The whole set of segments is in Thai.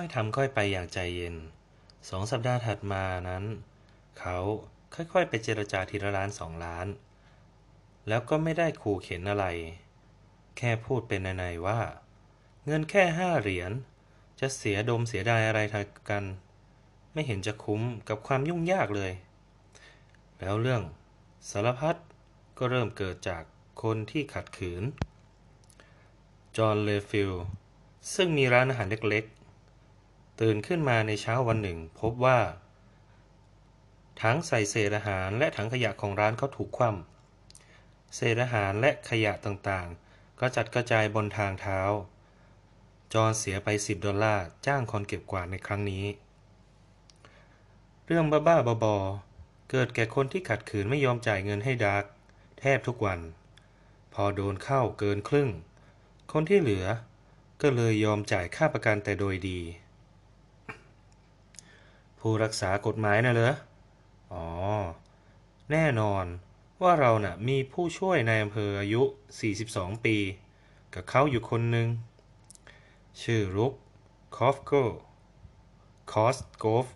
ค่อยทำค่อยไปอย่างใจเย็น สองสัปดาห์ถัดมานั้น เขาค่อยๆไปเจรจาทีละล้านสองล้าน แล้วก็ไม่ได้ขู่เข็นอะไร แค่พูดเป็นในๆว่า เงินแค่ห้าเหรียญจะเสียดมเสียดายอะไรทางกัน ไม่เห็นจะคุ้มกับความยุ่งยากเลย แล้วเรื่องสารพัดก็เริ่มเกิดจากคนที่ขัดขืน จอห์นเลฟิลซึ่งมีร้านอาหารเล็ก ตื่นขึ้นมาในเช้าวันหนึ่ง พบว่า ถังใส่เศษอาหารและถังขยะของร้านเขาถูกคว่ำเศษอาหารและขยะต่างๆก็กระจัดกระจายบนทางเท้า จอนเสียไป 10 ดอลลาร์จ้างคนเก็บกวาดในครั้งนี้ เรื่องบ้าๆบอๆเกิดแก่คนที่ขัดขืนไม่ยอมจ่ายเงินให้ดาร์กแทบทุกวัน พอโดนเข้าเกินครึ่ง คนที่เหลือก็เลยยอมจ่ายค่าประกันแต่โดยดี ผู้รักษากฎหมายนะเหรอ อ๋อ แน่นอนว่าเราน่ะมีผู้ช่วยในอำเภออายุ 42 ปี กับเขาอยู่คนหนึ่ง ชื่อรุกคอฟโกคอสโกฟ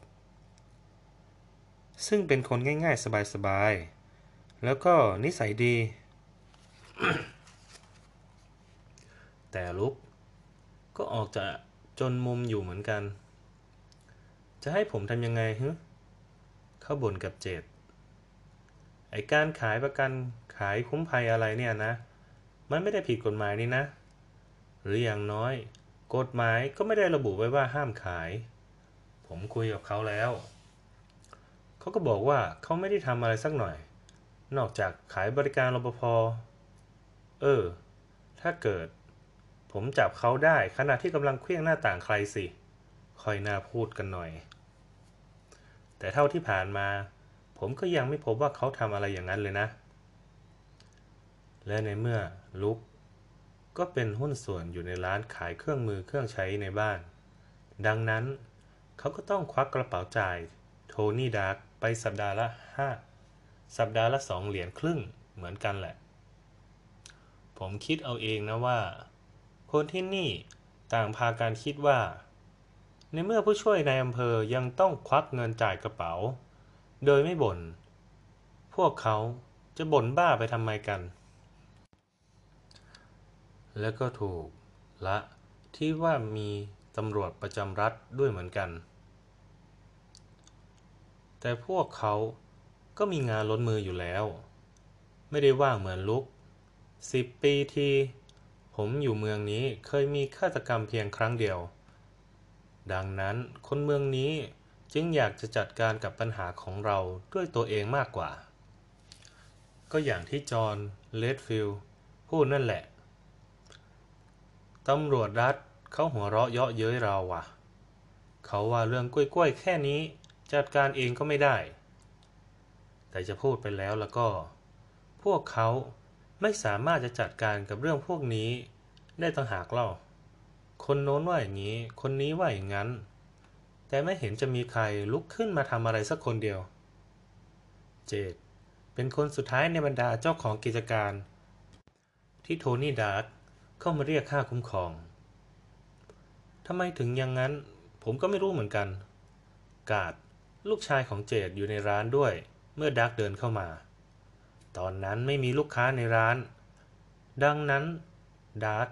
ซึ่งเป็นคนง่าย ๆ สบาย ๆ แล้วก็นิสัยดี แต่ลุกก็ออกจะจนมุมอยู่เหมือนกัน จะให้ผมทำยังไงฮึเขาบ่นกับเจดไอการขายประกันขายคุ้มภัยอะไรเนี่ยนะ มันไม่ได้ผิดกฎหมายนี่นะ หรืออย่างน้อย กฎหมายก็ไม่ได้ระบุไว้ว่าห้ามขาย ผมคุยกับเขาแล้ว เขาก็บอกว่าเขาไม่ได้ทำอะไรสักหน่อย นอกจากขายบริการรปภเออ ถ้าเกิด ผมจับเขาได้ขณะที่กำลังเคลี้ยงหน้าต่างใครสิ คอยหน่าพูดกันหน่อย แต่เท่าที่ผ่านมา ผมก็ยังไม่พบว่าเขาทำอะไรอย่างนั้นเลยนะ และในเมื่อลุกก็เป็นหุ้นส่วนอยู่ในร้านขายเครื่องมือเครื่องใช้ในบ้าน ดังนั้นเขาก็ต้องควักกระเป๋าจ่ายโทนี่ดาร์กไปสัปดาห์ละห้าสัปดาห์ละสองเหรียญครึ่งเหมือนกันแหละ ผมคิดเอาเองนะว่า คนที่นี่ต่างพาการคิดว่า ในเมื่อผู้ช่วยในอำเภอยังต้องควักเงินจ่ายกระเป๋า โดยไม่บน่น พวกเขาจะบ่นบ้าไปทำไมกัน และก็ถูกละที่ว่ามีตำรวจประจำรัฐด้วยเหมือนกัน แต่พวกเขาก็มีงานล้นมืออยู่แล้ว ไม่ได้ว่างเหมือนลุกสิบปีที ผมอยู่เมืองนี้เคยมีฆาตกรรมเพียงครั้งเดียว ดังนั้นคนเมืองนี้จึงอยากจะจัดการกับปัญหาของเราด้วยตัวเองมากกว่า ก็อย่างที่จอห์น เลดฟิลด์พูดนั่นแหละ ตำรวจรัฐเขาหัวเราะเยาะเย้ยเราว่ะ เขาว่าเรื่องกล้วยๆแค่นี้จัดการเองก็ไม่ได้ แต่จะพูดไปแล้วแล้วก็ พวกเขาไม่สามารถจะจัดการกับเรื่องพวกนี้ได้ต่างหากเล่า คนโน้นว่าอย่างนี้ คนนี้ว่าอย่างนั้น แต่ไม่เห็นจะมีใครลุกขึ้นมาทำอะไรสักคนเดียว เจดเป็นคนสุดท้ายในบรรดาเจ้าของกิจการ ที่โทนี่ดาร์กเข้ามาเรียกค่าคุ้มครองทำไมถึงอย่างนั้น ผมก็ไม่รู้เหมือนกัน กาดลูกชายของเจดอยู่ในร้านด้วย เมื่อดาร์กเดินเข้ามา ตอนนั้นไม่มีลูกค้าในร้าน ดังนั้นดาร์ก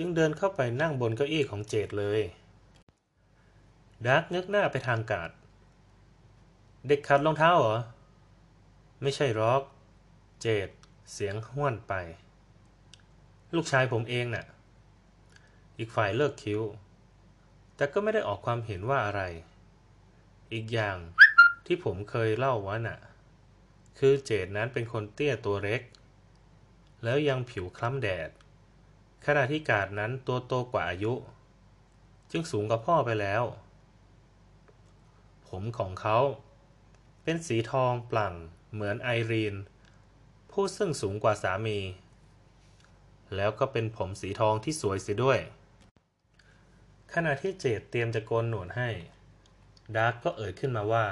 จึงเดินเข้าไปนั่งบนเก้าอี้ของเจดเลยดาร์กเงือกหน้าไปทางกาด เด็กขัดรองเท้าเหรอ ไม่ใช่หรอก เจดเสียงห้วนไป ลูกชายผมเองน่ะ อีกฝ่ายเลิกคิ้ว แต่ก็ไม่ได้ออกความเห็นว่าอะไร อีกอย่างที่ผมเคยเล่าว่าน่ะ คือเจดนั้นเป็นคนเตี้ยตัวเล็ก แล้วยังผิวคล้ำแดด ขณะที่กาดนั้นตัวโตกว่าอายุ จึงสูงกว่าพ่อไปแล้ว ผมของเขา เป็นสีทองปลั่งเหมือนไอรีน ผู้ซึ่งสูงกว่าสามี แล้วก็เป็นผมสีทองที่สวยเสียด้วย ขณะที่เจดเตรียมจะโกนหนวดให้ดาร์กก็เอ่ยขึ้นมาว่า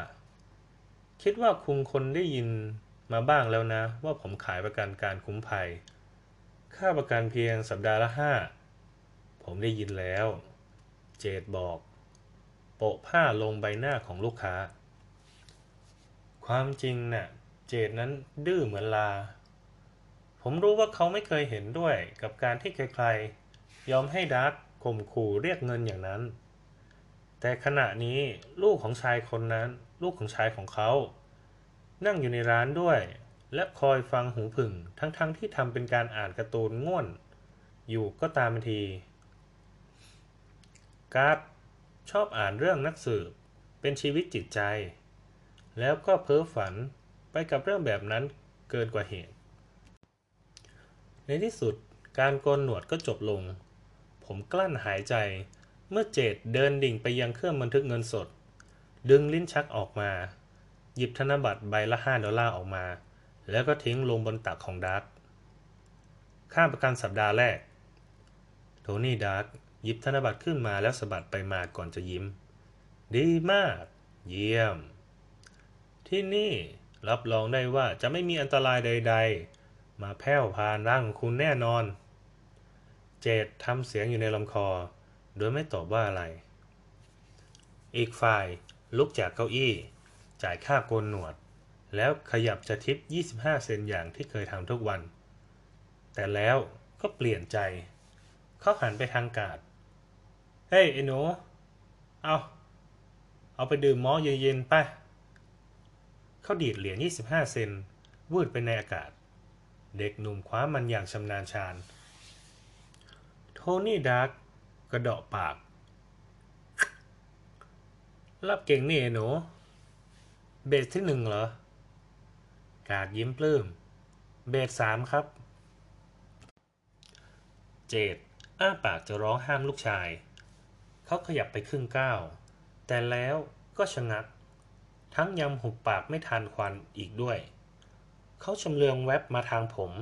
คิดว่าคุงคนได้ยินมาบ้างแล้วนะ ว่าผมขายประกันการคุ้มภัย ค่าประกันเพียงสัปดาห์ละห้า ผมได้ยินแล้ว เจดบอก โปะผ้าลงใบหน้าของลูกค้า ความจริงน่ะ เจดนั้นดื้อเหมือนลา ผมรู้ว่าเขาไม่เคยเห็นด้วยกับการที่ใครๆ ยอมให้ดักข่มขู่เรียกเงินอย่างนั้น แต่ขณะนี้ลูกของชายคนนั้น ลูกของชายของเขา นั่งอยู่ในร้านด้วย และคอยฟังหูผึ่งทั้งๆทที่ทำเป็นการอ่านการ์ตูนง่วน อยู่ก็ตามที การ์ดชอบอ่านเรื่องนักสืบ เป็นชีวิตจิตใจ แล้วก็เพ้อฝันไปกับเรื่องแบบนั้นเกินกว่าเหตุ ในที่สุดการโกนหนวดก็จบลง ผมกลั้นหายใจเมื่อเจดเดินดิ่งไปยังเครื่องบันทึกเงินสด ดึงลิ้นชักออกมา หยิบธนบัตรใบละห้าดอลลาร์ออกมา แล้วก็ทิ้งลงบนตักของดาร์กค่าประกันสัปดาห์แรก โทนี่ดาร์กหยิบธนบัตรขึ้นมาแล้วสะบัดไปมาก่อนจะยิ้ม ดีมาก เยี่ยม ที่นี่รับรองได้ว่าจะไม่มีอันตรายใด ๆ มาแผ่วพานร่างคุณแน่นอน เจดทำเสียงอยู่ในลำคอ โดยไม่ตอบว่าอะไร อีกฝ่ายลุกจากเก้าอี้ จ่ายค่าโกนหนวด แล้วขยับจะทิป 25 เซนอย่างที่เคยทำทุกวัน แต่แล้วก็เปลี่ยนใจ เขาหันไปทางกาด เฮ้ยไอ้หนูเอา เอาไปดื่มมอเย็นๆไปเขาดีดเหรียญ 25 เซนวืดไปในอากาศ เด็กหนุ่มคว้ามันอย่างชำนาญชาญ โทนี่ดาร์กกระเดาะปาก รับเก่งนี่ไอ้หนู เบสที่หนึ่งเหรอ กาดยิ้มปลื้ม เบสสามครับ เจดอ้าปากจะร้องห้ามลูกชาย เขาขยับไปครึ่งก้าวแต่แล้วก็ชะงัก ทั้งยำหุบปากไม่ทันควันอีกด้วย เขาชำเลืองแวบมาทางผม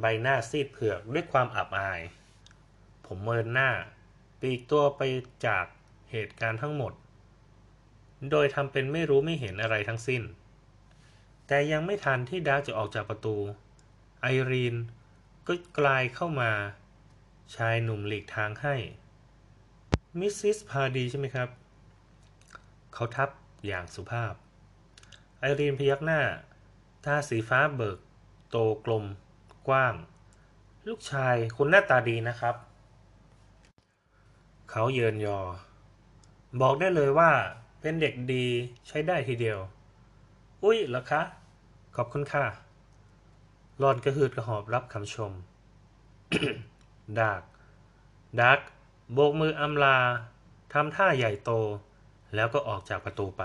ใบหน้าซีดเผือกด้วยความอับอาย ผมเมินหน้าปลีกตัวไปจากเหตุการณ์ทั้งหมด โดยทำเป็นไม่รู้ไม่เห็นอะไรทั้งสิ้น แต่ยังไม่ทันที่ดาร์กจะออกจากประตู ไอรีนก็กรายเข้ามา ชายหนุ่มหลีกทางให้ มิสซิสพาดีใช่ไหมครับ เขาทักอย่างสุภาพ ไอรีนพยักหน้าตาสีฟ้าเบิก โตกลม กว้าง ลูกชายคุณหน้าตาดีนะครับ เขาเยินยอ บอกได้เลยว่าเป็นเด็กดีใช้ได้ทีเดียว อุ้ยเหรอคะ ขอบคุณค่ะหลอนกระหืดกระหอบรับคำชม ดากดักโบกมืออำลาทำท่าใหญ่โต แล้วก็ออกจากประตูไป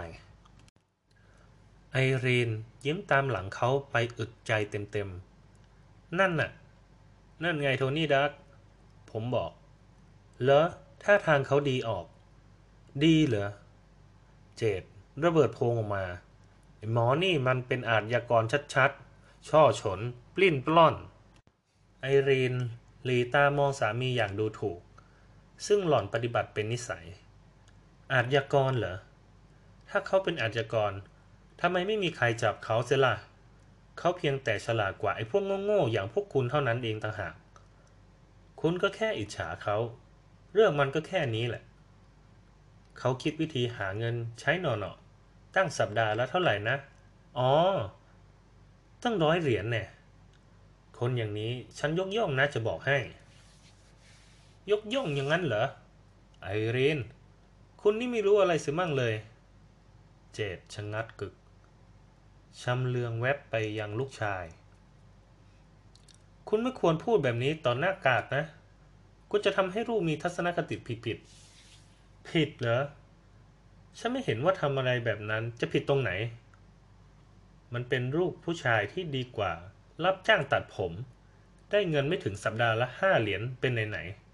ไอรีนยิ้มตามหลังเขาไปอึดใจเต็มๆ นั่นน่ะ นั่นไงโทนี่ดักผมบอกเหรอท่าทางเขาดีออก ดีเหรอ เจดระเบิดโพงออกมา หมอนี่มันเป็นอาชญากรชัดๆ ช่อฉน ปลิ้นปล้อน ไอรีนลีตามองสามีอย่างดูถูก ซึ่งหล่อนปฏิบัติเป็นนิสัย อาชญากรเหรอ ถ้าเขาเป็นอาชญากรทำไมไม่มีใครจับเขาเสียล่ะ เขาเพียงแต่ฉลาดกว่าไอ้พวกโง่ๆอย่างพวกคุณเท่านั้นเองต่างหาก คุณก็แค่อิจฉาเขา เรื่องมันก็แค่นี้แหละ เขาคิดวิธีหาเงินใช้หน่อๆ ตั้งสัปดาห์ละเท่าไหร่นะ อ๋อ ตั้งร้อยเหรียญเนี่ย คนอย่างนี้ฉันยกย่องนะจะบอกให้ ยกย่องอย่างนั้นเหรอ ไอรีน คุณนี่ไม่รู้อะไรสิมั่งเลย เจดชะงัดกึกชำเลืองแวบไปยังลูกชาย คุณไม่ควรพูดแบบนี้ต่อหน้ากาดนะ คุณจะทำให้ลูกมีทัศนคติผิดๆผิดเหรอ ฉันไม่เห็นว่าทำอะไรแบบนั้นจะผิดตรงไหน มันเป็นรูปผู้ชายที่ดีกว่า รับจ้างตัดผม ได้เงินไม่ถึงสัปดาห์ละห้าเหรียญเป็นไหนๆ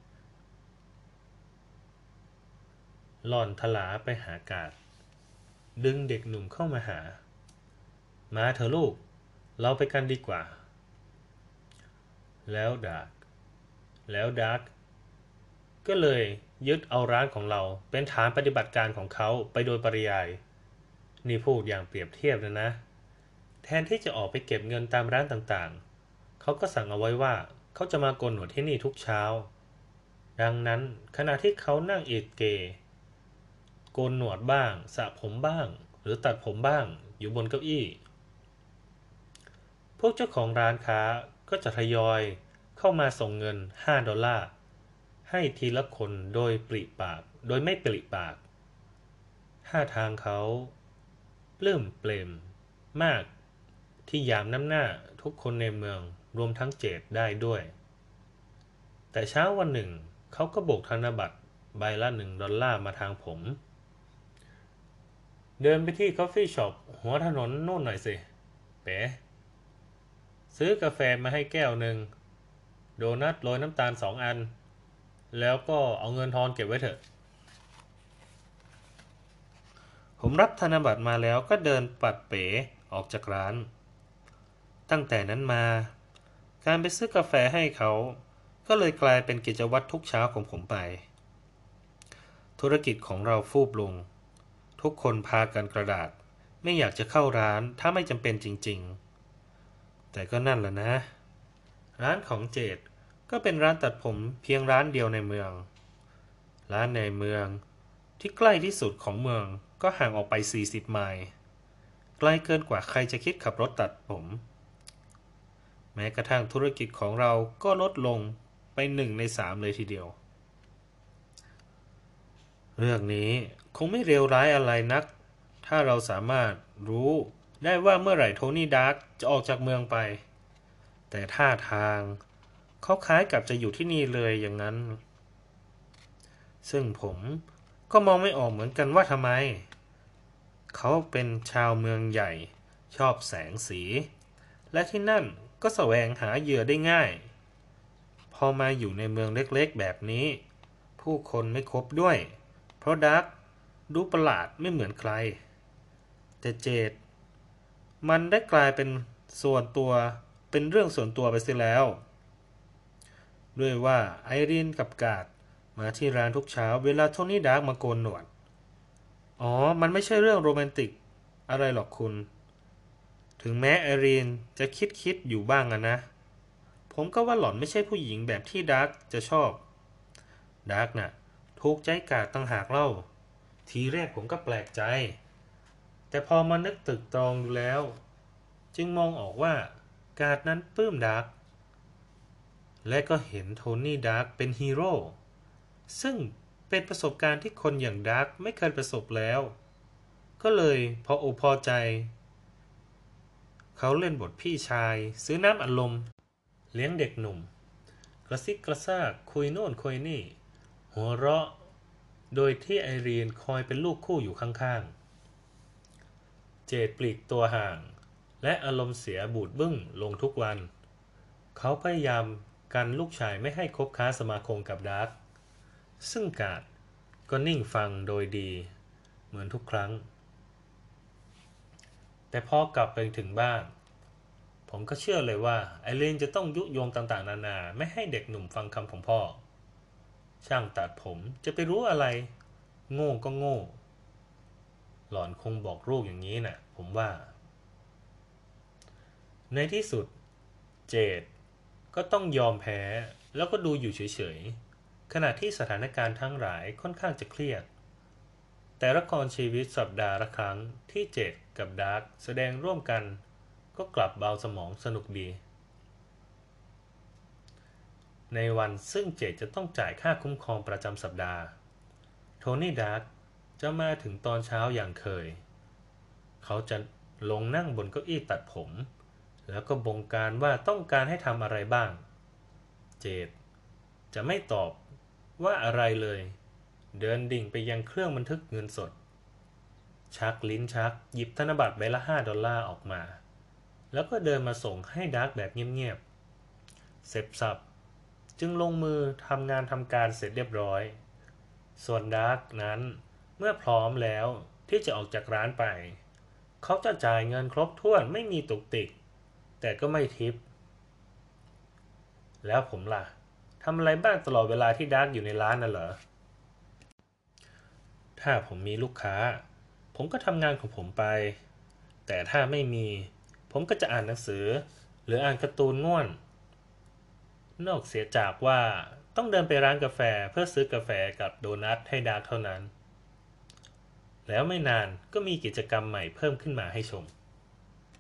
หล่อนทลาไปหากาดดึงเด็กหนุ่มเข้ามาหา มาเถอะลูก เราไปกันดีกว่า แล้วดาร์กแล้วดาร์กก็เลย ยึดเอาร้านของเราเป็นฐานปฏิบัติการของเขาไปโดยปริยาย นี่พูดอย่างเปรียบเทียบนะนะ แทนที่จะออกไปเก็บเงินตามร้านต่างๆ เขาก็สั่งเอาไว้ว่าเขาจะมาโกนหนวดที่นี่ทุกเช้า ดังนั้นขณะที่เขานั่งเอดเก โกนหนวดบ้างสระผมบ้าง หรือตัดผมบ้างอยู่บนเก้าอี้ พวกเจ้าของร้านค้าก็จะทยอยเข้ามาส่งเงิน 5 ดอลลาร์ ให้ทีละคนโดยปริปาก โดยไม่ปริปากท่าทางเขาปลื้มเปลมมากที่ยามน้ำหน้าทุกคนในเมืองรวมทั้งเจดได้ด้วย แต่เช้าวันหนึ่งเขาก็โบกธนบัตรใบละหนึ่งดอลลาร์มาทางผม เดินไปที่กาแฟช็อปหัวถนนโน่นหน่อยสิ เป๋ซื้อกาแฟมาให้แก้วหนึ่ง โดนัทโรยน้ำตาลสองอัน แล้วก็เอาเงินทอนเก็บไว้เถอะ ผมรับธนบัตรมาแล้วก็เดินปัดเป๋ออกจากร้าน ตั้งแต่นั้นมา การไปซื้อกาแฟให้เขา ก็เลยกลายเป็นกิจวัตรทุกเช้าของผมไป ธุรกิจของเราฟูบลง ทุกคนพากันกระดาษ ไม่อยากจะเข้าร้านถ้าไม่จำเป็นจริง ๆ แต่ก็นั่นแหละนะ ร้านของเจด ก็เป็นร้านตัดผมเพียงร้านเดียวในเมือง ร้านในเมืองที่ใกล้ที่สุดของเมืองก็ห่างออกไป 40 ไมล์ ไกลเกินกว่าใครจะคิดขับรถตัดผม แม้กระทั่งธุรกิจของเราก็ลดลงไปหนึ่งในสามเลยทีเดียว เรื่องนี้คงไม่เลวร้ายอะไรนัก ถ้าเราสามารถรู้ได้ว่าเมื่อไหร่โทนี่ดาร์กจะออกจากเมืองไป แต่ท่าทาง เขาคล้ายกับจะอยู่ที่นี่เลยอย่างนั้น ซึ่งผมก็มองไม่ออกเหมือนกันว่าทำไม เขาเป็นชาวเมืองใหญ่ ชอบแสงสี และที่นั่นก็แสวงหาเหยื่อได้ง่าย พอมาอยู่ในเมืองเล็กๆแบบนี้ ผู้คนไม่คบด้วย เพราะดาร์กดูประหลาดไม่เหมือนใคร แต่เจดมันได้กลายเป็นส่วนตัวเป็นเรื่องส่วนตัวไปเสียแล้ว ด้วยว่าไอรีนกับกาดมาที่ร้านทุกเช้าเวลาโทนี่ดาร์กมาโกนหนวด อ๋อ มันไม่ใช่เรื่องโรแมนติก อะไรหรอกคุณ ถึงแม้ไอรีนจะคิดคิดอยู่บ้างอะนะ ผมก็ว่าหล่อนไม่ใช่ผู้หญิงแบบที่ดาร์กจะชอบ ดาร์กน่ะถูกใจกาดต่างหากเล่า ทีแรกผมก็แปลกใจ แต่พอมานึกตรึกตรองดูแล้ว จึงมองออกว่ากาดนั้นปลื้มดาร์ก และก็เห็นโทนี่ดาร์กเป็นฮีโร่ซึ่งเป็นประสบการณ์ที่คนอย่างดาร์กไม่เคยประสบแล้ว ก็เลยพออกพอใจ เขาเล่นบทพี่ชาย ซื้อน้ำอัดลม เลี้ยงเด็กหนุ่ม กระซิกกระซากคุยโน่นคุยนี่ หัวเราะ โดยที่ไอรีนคอยเป็นลูกคู่อยู่ข้างๆ เจดปลีกตัวห่าง และอารมณ์เสียบูดบึ้งลงทุกวัน เขาพยายาม กันลูกชายไม่ให้คบค้าสมาคมกับดาร์กซึ่งดาร์กก็นิ่งฟังโดยดีเหมือนทุกครั้ง แต่พอกลับไปถึงบ้าน ผมก็เชื่อเลยว่า ไอเลนจะต้องยุยงต่างๆ นานา ไม่ให้เด็กหนุ่มฟังคำของพ่อ ช่างตัดผมจะไปรู้อะไร โง่ก็โง่ หล่อนคงบอกลูกอย่างนี้นะ่ะ ผมว่า ในที่สุด เจด ก็ต้องยอมแพ้ แล้วก็ดูอยู่เฉยๆ ขณะที่สถานการณ์ทั้งหลายค่อนข้างจะเครียด แต่ละครชีวิตสัปดาห์ละครั้งที่เจดกับดาร์กแสดงร่วมกัน ก็กลับเบาสมองสนุกดี ในวันซึ่งเจดจะต้องจ่ายค่าคุ้มครองประจำสัปดาห์ โทนี่ดาร์กจะมาถึงตอนเช้าอย่างเคย เขาจะลงนั่งบนเก้าอี้ตัดผม แล้วก็บงการว่าต้องการให้ทำอะไรบ้าง เจดจะไม่ตอบว่าอะไรเลย เดินดิ่งไปยังเครื่องบันทึกเงินสด ชักลิ้นชักหยิบธนบัตรใบละห้าดอลลาร์ออกมา แล้วก็เดินมาส่งให้ดาร์กแบบเงียบๆเสร็จสับ จึงลงมือทำงานทำการเสร็จเรียบร้อย ส่วนดาร์กนั้นเมื่อพร้อมแล้วที่จะออกจากร้านไป เขาจะจ่ายเงินครบถ้วนไม่มีตุกติก แต่ก็ไม่ทิป แล้วผมล่ะทำอะไรบ้างตลอดเวลาที่ดาร์กอยู่ในร้านน่ะเหรอ ถ้าผมมีลูกค้า ผมก็ทำงานของผมไป แต่ถ้าไม่มี ผมก็จะอ่านหนังสือ หรืออ่านการ์ตูนง่วน นอกเสียจากว่าต้องเดินไปร้านกาแฟเพื่อซื้อกาแฟกับโดนัทให้ดาร์กเท่านั้น แล้วไม่นานก็มีกิจกรรมใหม่เพิ่มขึ้นมาให้ชม